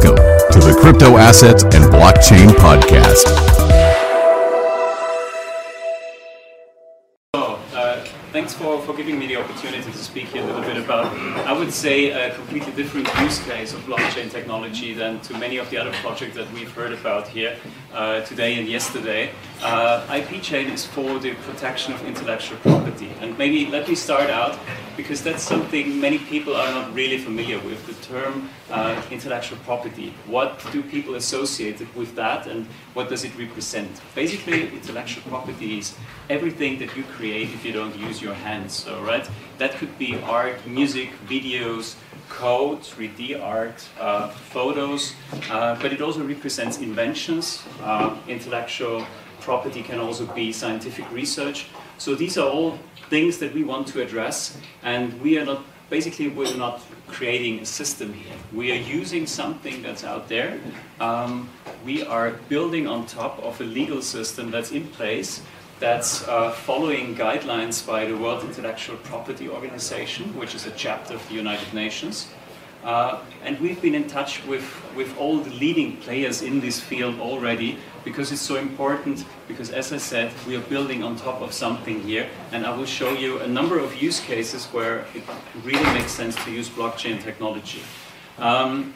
Welcome to the Crypto Assets and Blockchain Podcast. Thanks for, giving me the opportunity to speak here a little bit about, I would say, a completely different use case of blockchain technology than to many of the other projects that we've heard about here uh, today and yesterday. Uh, IP chain is for the protection of intellectual property. And maybe let me start out because that's something many people are not really familiar with, the term uh, intellectual property. What do people associate with that and what does it represent? Basically, intellectual property is everything that you create if you don't use your So, right, that could be art, music, videos, code, 3D art, uh, photos, uh, but it also represents inventions. Uh, intellectual property can also be scientific research. So these are all things that we want to address, and we are not basically we're not creating a system here. We are using something that's out there. Um, we are building on top of a legal system that's in place that's uh, following guidelines by the World Intellectual Property Organization, which is a chapter of the United Nations. Uh, and we've been in touch with, with all the leading players in this field already because it's so important because as I said, we are building on top of something here and I will show you a number of use cases where it really makes sense to use blockchain technology. Um,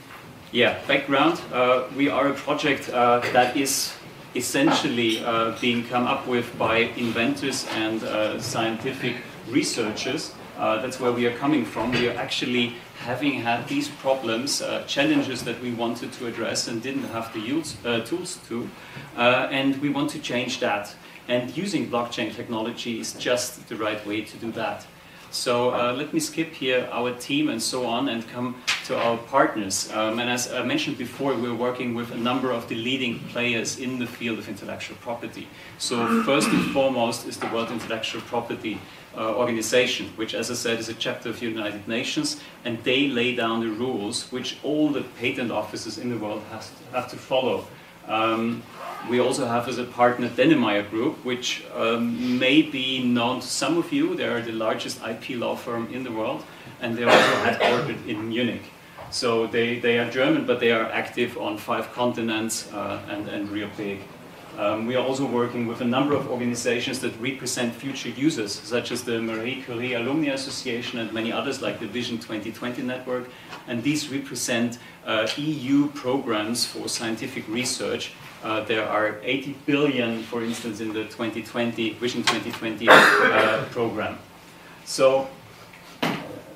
yeah, background, uh, we are a project uh, that is essentially uh, being come up with by inventors and uh, scientific researchers. Uh, that's where we are coming from. We are actually having had these problems, uh, challenges that we wanted to address and didn't have the use, uh, tools to, uh, and we want to change that. And using blockchain technology is just the right way to do that. So uh, let me skip here our team and so on and come to our partners. Um, and as I mentioned before, we're working with a number of the leading players in the field of intellectual property. So first and foremost is the World Intellectual Property uh, Organization, which as I said is a chapter of the United Nations, and they lay down the rules which all the patent offices in the world has have to follow. Um, we also have as a partner Dennemeyer Group, which um, may be known to some of you. They are the largest IP law firm in the world, and they're also headquartered in Munich. So they, they are German, but they are active on five continents uh, and, and real big. Um, we are also working with a number of organizations that represent future users, such as the Marie Curie Alumni Association and many others like the Vision 2020 Network. And these represent uh, EU programs for scientific research. Uh, there are 80 billion, for instance, in the 2020 Vision 2020 uh, program. So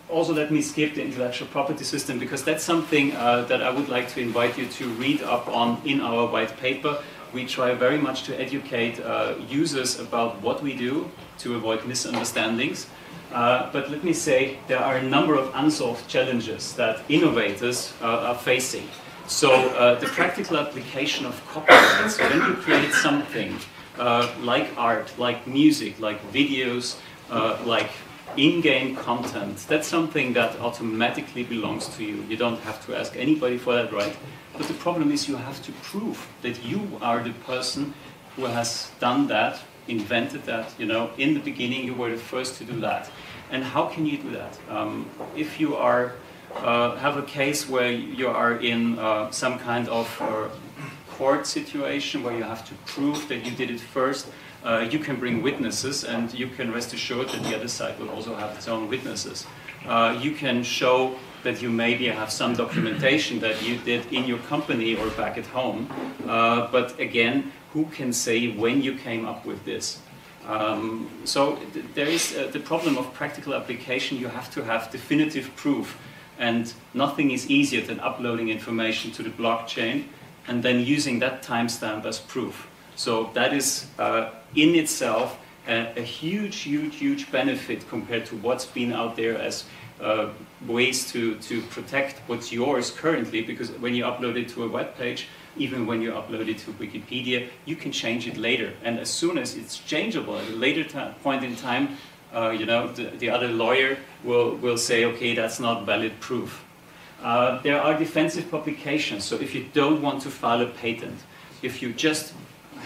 also let me skip the intellectual property system because that's something uh, that I would like to invite you to read up on in our white paper we try very much to educate uh, users about what we do to avoid misunderstandings. Uh, but let me say there are a number of unsolved challenges that innovators uh, are facing. So uh, the practical application of copyrights, when you create something uh, like art, like music, like videos, uh, like in-game content, that's something that automatically belongs to you. You don't have to ask anybody for that right. But the problem is you have to prove that you are the person who has done that, invented that, you know, in the beginning you were the first to do that. And how can you do that? Um, if you are, uh, have a case where you are in uh, some kind of uh, court situation where you have to prove that you did it first, uh, you can bring witnesses and you can rest assured that the other side will also have its own witnesses. You can show that you maybe have some documentation that you did in your company or back at home. Uh, but again, who can say when you came up with this? Um, so th there is uh, the problem of practical application. You have to have definitive proof, and nothing is easier than uploading information to the blockchain and then using that timestamp as proof. So that is uh, in itself a, a, huge, huge, huge benefit compared to what's been out there as uh, ways to, to protect what's yours currently, because when you upload it to a web page, even when you upload it to Wikipedia, you can change it later. And as soon as it's changeable at a later point in time, uh, you know, the, the, other lawyer will, will say, okay, that's not valid proof. Uh, there are defensive publications, so if you don't want to file a patent, if you're just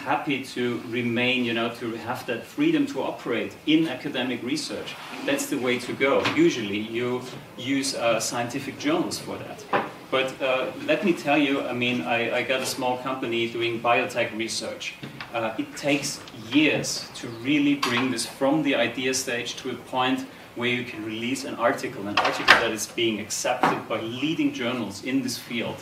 happy to remain, you know, to have that freedom to operate in academic research. That's the way to go. Usually you use uh, scientific journals for that. But uh, let me tell you, I mean, I, I, got a small company doing biotech research. Uh, it takes years to really bring this from the idea stage to a point where you can release an article, an article that is being accepted by leading journals in this field.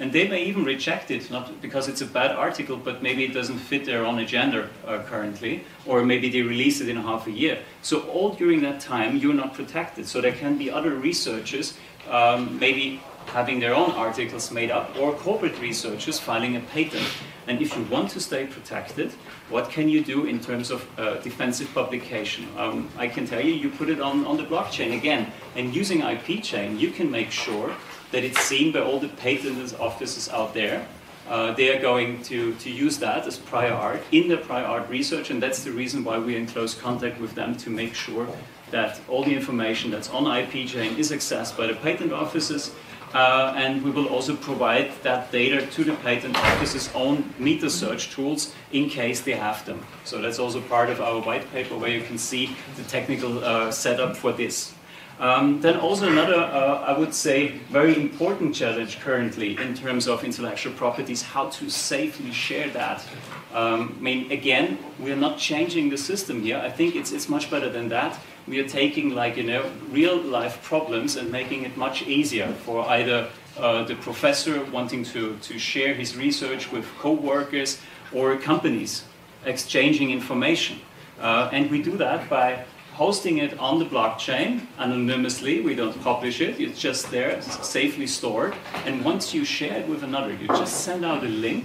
And they may even reject it, not because it's a bad article, but maybe it doesn't fit their own agenda uh, currently, or maybe they release it in half a year. So all during that time, you're not protected. So there can be other researchers, um, maybe having their own articles made up, or corporate researchers filing a patent. And if you want to stay protected, what can you do in terms of uh, defensive publication? Um, I can tell you, you put it on, on the blockchain again. And using IP chain, you can make sure that it's seen by all the patent offices out there. Uh, they are going to, to use that as prior art in their prior art research, and that's the reason why we're in close contact with them to make sure that all the information that's on IP chain is accessed by the patent offices, uh, and we will also provide that data to the patent office's own meta search tools in case they have them. So that's also part of our white paper where you can see the technical uh, setup for this. Um, then also another, uh, I would say, very important challenge currently in terms of intellectual properties, how to safely share that. Um, I mean, again, we are not changing the system here. I think it's, it's much better than that. We are taking like, you know, real life problems and making it much easier for either uh, the professor wanting to, to share his research with co-workers or companies exchanging information. Uh, and we do that by hosting it on the blockchain anonymously. We don't publish it. It's just there, safely stored. And once you share it with another, you just send out a link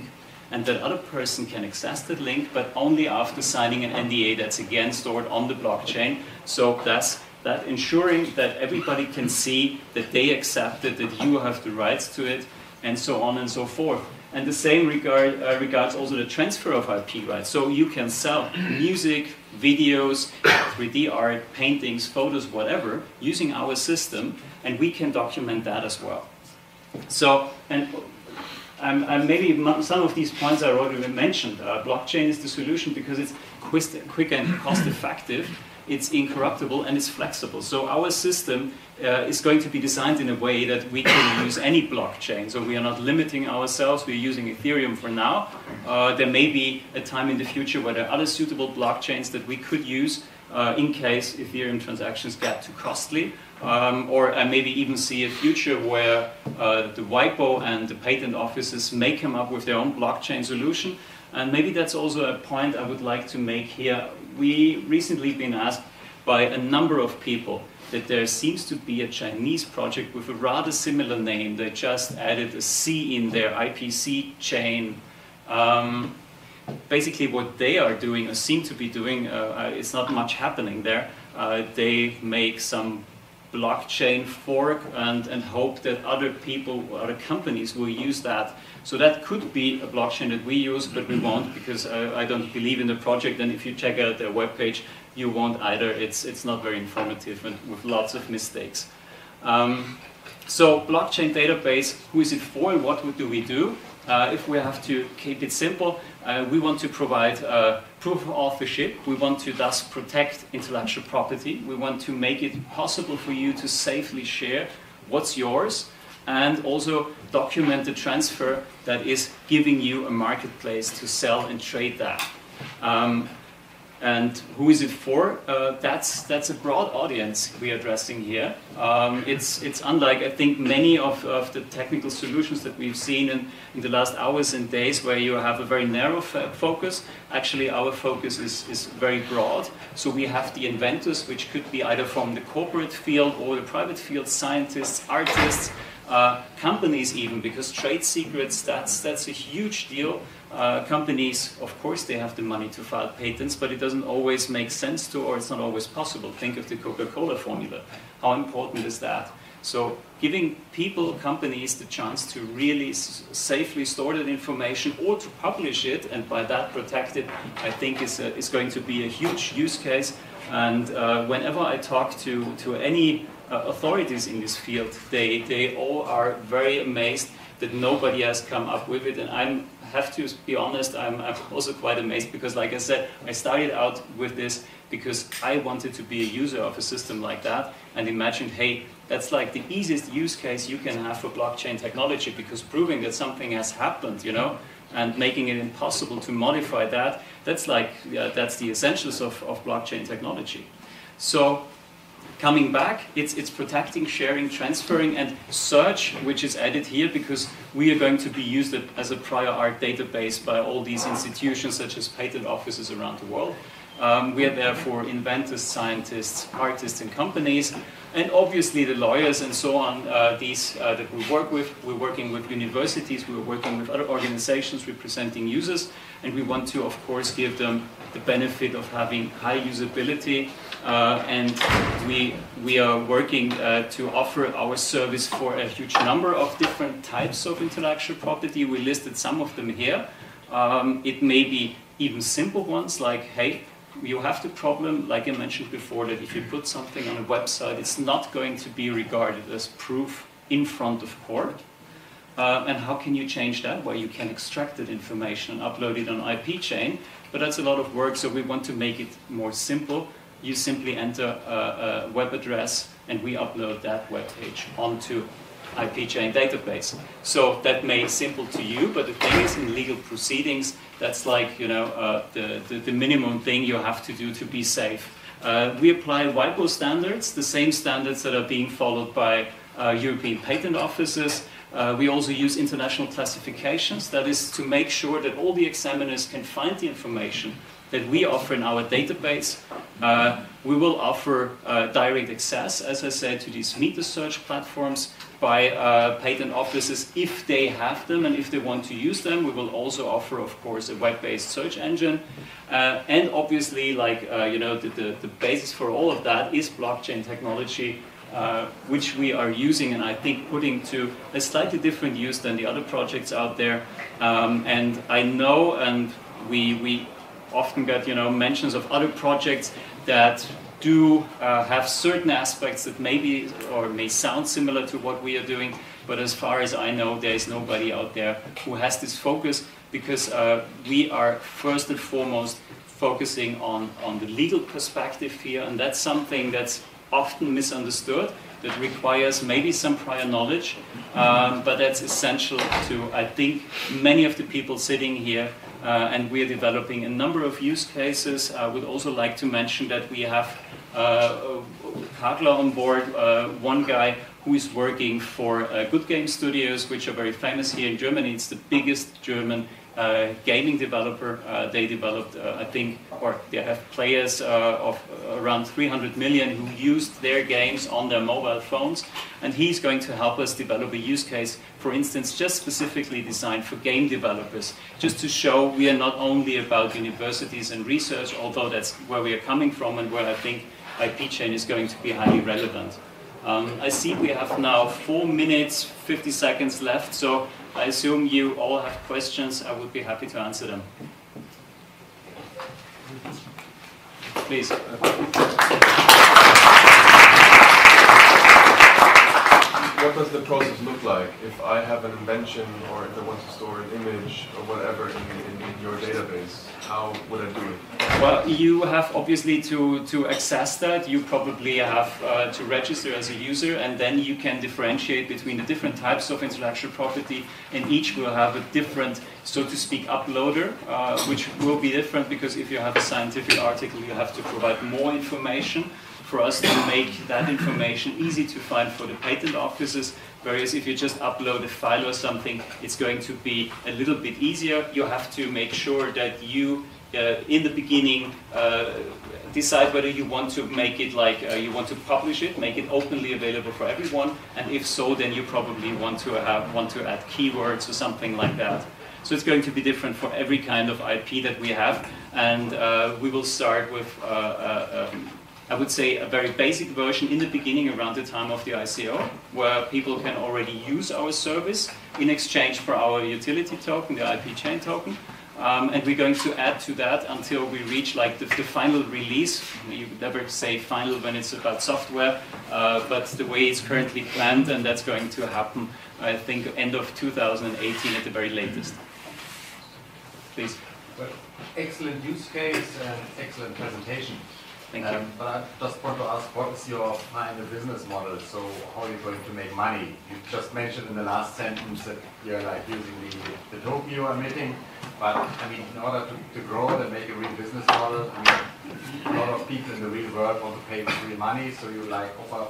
and that other person can access that link, but only after signing an NDA that's again stored on the blockchain. So that's that ensuring that everybody can see that they accept it, that you have the rights to it, and so on and so forth. And the same regard, uh, regards also the transfer of IP rights. So you can sell music, videos, 3D art, paintings, photos, whatever, using our system, and we can document that as well. So, and um, and maybe some of these points I already mentioned. Uh, blockchain is the solution because it's quick and cost effective it's incorruptible and it's flexible. So our system uh, is going to be designed in a way that we can use any blockchain. So we are not limiting ourselves. We're using Ethereum for now. Uh, there may be a time in the future where there are other suitable blockchains that we could use uh, in case Ethereum transactions get too costly. Um, or I maybe even see a future where uh, the WIPO and the patent offices may come up with their own blockchain solution. And maybe that's also a point I would like to make here we recently been asked by a number of people that there seems to be a Chinese project with a rather similar name. They just added a C in their IPC chain. Um, basically, what they are doing, or seem to be doing, uh, it's not much happening there. Uh, they make some blockchain fork and, and hope that other people, other companies will use that. So that could be a blockchain that we use, but we won't because uh, I don't believe in the project. And if you check out their webpage, you won't either. It's, it's not very informative and with lots of mistakes. Um, so blockchain database, who is it for and what do we do? Uh, if we have to keep it simple, uh, we want to provide uh, proof of authorship. We want to thus protect intellectual property. We want to make it possible for you to safely share what's yours and also document the transfer that is giving you a marketplace to sell and trade that. Um, and who is it for? Uh, that's, that's a broad audience we're addressing here. Um, it's, it's unlike, I think, many of, of the technical solutions that we've seen in, in the last hours and days where you have a very narrow focus. Actually, our focus is, is very broad. So we have the inventors, which could be either from the corporate field or the private field, scientists, artists, uh, companies even, because trade secrets, that's, that's a huge deal. Uh, companies, of course, they have the money to file patents, but it doesn't always make sense to, or it's not always possible. Think of the Coca-Cola formula. How important is that? So giving people, companies, the chance to really safely store that information or to publish it and by that protect it, I think is, a, is going to be a huge use case. And uh, whenever I talk to, to any uh, Uh, authorities in this field, they, they all are very amazed that nobody has come up with it. And I have to be honest, I'm, I'm also quite amazed because, like I said, I started out with this because I wanted to be a user of a system like that and imagined, hey, that's like the easiest use case you can have for blockchain technology because proving that something has happened, you know, and making it impossible to modify that, that's like, yeah, that's the essentials of, of blockchain technology. So coming back, it's, it's protecting, sharing, transferring, and search, which is added here because we are going to be used as a prior art database by all these institutions such as patent offices around the world. Um, we are there for inventors, scientists, artists, and companies, and obviously the lawyers and so on, uh, these uh, that we work with. We're working with universities, we're working with other organizations representing users, and we want to, of course, give them the benefit of having high usability. Uh, and we, we are working uh, to offer our service for a huge number of different types of intellectual property. We listed some of them here. Um, it may be even simple ones like, hey, you have the problem, like I mentioned before, that if you put something on a website, it's not going to be regarded as proof in front of court. Uh, and how can you change that? Well, you can extract that information and upload it on IP chain, but that's a lot of work, so we want to make it more simple. You simply enter a, a web address, and we upload that web page onto IP chain database. So that may be simple to you, but the thing is, in legal proceedings, that's like you know uh, the, the, the minimum thing you have to do to be safe. Uh, we apply WIPO standards, the same standards that are being followed by uh, European patent offices. Uh, we also use international classifications. That is to make sure that all the examiners can find the information that we offer in our database. Uh, we will offer uh, direct access, as I said, to these meta search platforms by uh, patent offices if they have them and if they want to use them. We will also offer, of course, a web-based search engine. Uh, and obviously, like, uh, you know, the, the, the, basis for all of that is blockchain technology, uh, which we are using and I think putting to a slightly different use than the other projects out there. Um, and I know, and we, we often get, you know, mentions of other projects that do uh, have certain aspects that maybe or may sound similar to what we are doing, but as far as I know, there is nobody out there who has this focus because uh, we are first and foremost focusing on, on the legal perspective here, and that's something that's often misunderstood that requires maybe some prior knowledge, um, but that's essential to, I think, many of the people sitting here uh, and we are developing a number of use cases. I would also like to mention that we have uh, on board, uh, one guy who is working for uh, Goodgame Studios, which are very famous here in Germany. It's the biggest German uh, gaming developer. Uh, they developed, uh, I think, or they have players uh, of around 300 million who used their games on their mobile phones. And he's going to help us develop a use case, for instance, just specifically designed for game developers, just to show we are not only about universities and research, although that's where we are coming from and where I think IP chain is going to be highly relevant. Um, I see we have now four minutes, 50 seconds left, so I assume you all have questions. I would be happy to answer them. Please. What does the process look like if I have an invention or if I want to store an image or whatever in, in, in, your database? How would I do it? Well, you have obviously to, to access that. You probably have uh, to register as a user and then you can differentiate between the different types of intellectual property and each will have a different, so to speak, uploader, uh, which will be different because if you have a scientific article, you have to provide more information for us to make that information easy to find for the patent offices. Whereas if you just upload a file or something, it's going to be a little bit easier. You have to make sure that you, uh, in the beginning, uh, decide whether you want to make it like uh, you want to publish it, make it openly available for everyone, and if so, then you probably want to have, want to add keywords or something like that. So it's going to be different for every kind of IP that we have, and uh, we will start with uh, uh um, I would say, a very basic version in the beginning around the time of the ICO, where people can already use our service in exchange for our utility token, the IP chain token. Um, and we're going to add to that until we reach like the, the, final release. You never say final when it's about software, uh, but the way it's currently planned, and that's going to happen, I think, end of 2018 at the very latest. Please. Well, excellent use case and excellent presentation. Thank you. Um, but I just want to ask, what is your final business model? So how are you going to make money? You just mentioned in the last sentence that you're like using the, the token you are emitting, but I mean, in order to, to grow and make a real business model, I mean, a lot of people in the real world want to pay with real money, so you like offer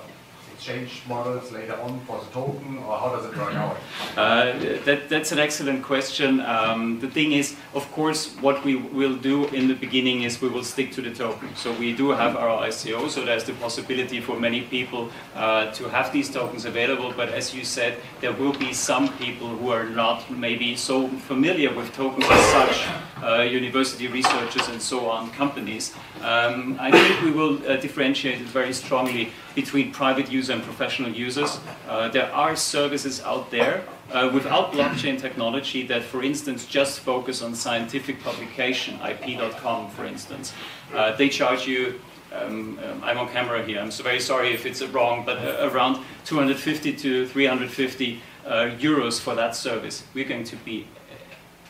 exchange models later on for the token, or how does it work out? Uh, that, that's an excellent question. Um, the thing is, of course, what we will do in the beginning is we will stick to the token. So we do have our ICO, so there's the possibility for many people uh, to have these tokens available. But as you said, there will be some people who are not maybe so familiar with tokens as such, uh, university researchers and so on, companies. Um, I think we will uh, differentiate it very strongly between private users and professional users. Uh, there are services out there uh, without blockchain technology that, for instance, just focus on scientific publication, IP.com, for instance. Uh, they charge you um, um, I'm on camera here. I'm so very sorry if it's wrong, but uh, around 250 to 350 uh, euros for that service. We're going to be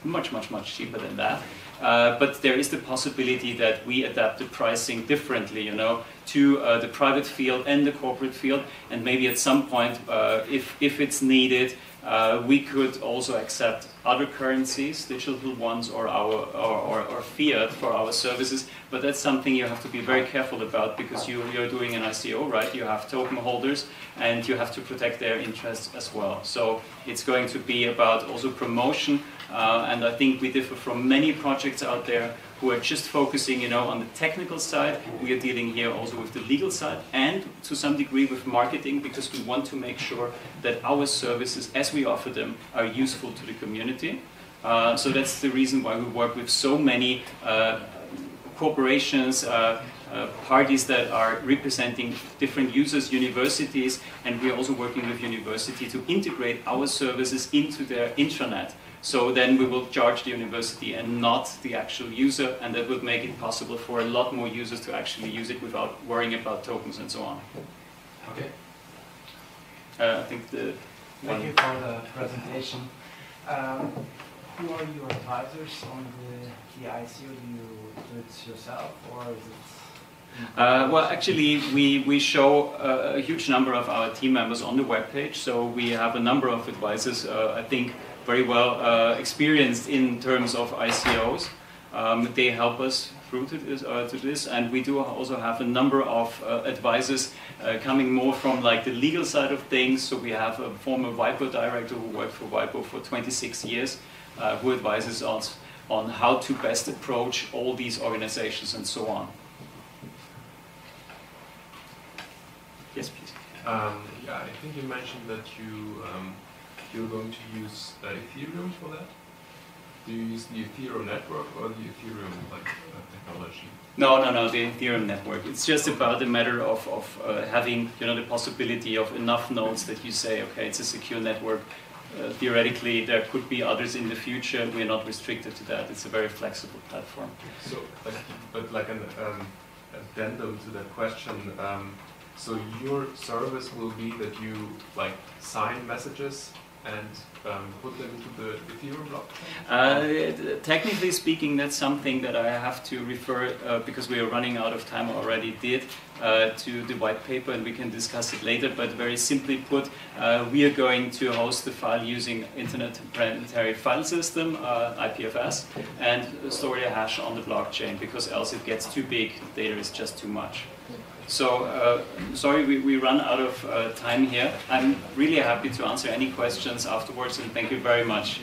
much, much, much cheaper than that. Uh, but there is the possibility that we adapt the pricing differently, you know, to uh, the private field and the corporate field, and maybe at some point, uh, if, if it's needed, uh, we could also accept other currencies, digital ones or our or, or, or, fiat for our services. But that's something you have to be very careful about because you, you're doing an ICO, right? You have token holders and you have to protect their interests as well. So it's going to be about also promotion. Uh, and I think we differ from many projects out there who are just focusing, you know, on the technical side. We are dealing here also with the legal side and to some degree with marketing because we want to make sure that our services, as we offer them, are useful to the community. Uh, so that's the reason why we work with so many uh, corporations, uh, uh, parties that are representing different users, universities, and we're also working with university to integrate our services into their intranet. So then we will charge the university and not the actual user, and that would make it possible for a lot more users to actually use it without worrying about tokens and so on. Okay. Uh, I think the Thank you for the presentation. Um, who are your advisors on the, the ICO? Do you do it yourself, or is it uh, well, actually, we, we show a, a, huge number of our team members on the webpage, so we have a number of advisors. Uh, I think very well uh, experienced in terms of ICOs. Um, they help us through to this, uh, to this, and we do also have a number of uh, advisors uh, coming more from like the legal side of things. So we have a former WIPO director who worked for WIPO for 26 years, uh, who advises us on how to best approach all these organizations and so on. Yes, please. Um, yeah, I think you mentioned that you um, you're going to use uh, Ethereum for that? Do you use the Ethereum network or the Ethereum like uh, technology? No, no, no, the Ethereum network. It's just about a matter of, of uh, having you know the possibility of enough nodes that you say, okay, it's a secure network. Uh, theoretically, there could be others in the future. We're not restricted to that. It's a very flexible platform. So, like, but like an um, addendum to that question. Um, so your service will be that you like sign messages and um, put them into the Ethereum blockchain? Uh, technically speaking, that's something that I have to refer, uh, because we are running out of time already, did uh, to the white paper and we can discuss it later, but very simply put, uh, we are going to host the file using Internet Planetary File System, uh, IPFS, and store the hash on the blockchain because else it gets too big, data is just too much. So, uh, sorry, we, we run out of uh, time here. I'm really happy to answer any questions afterwards, and thank you very much.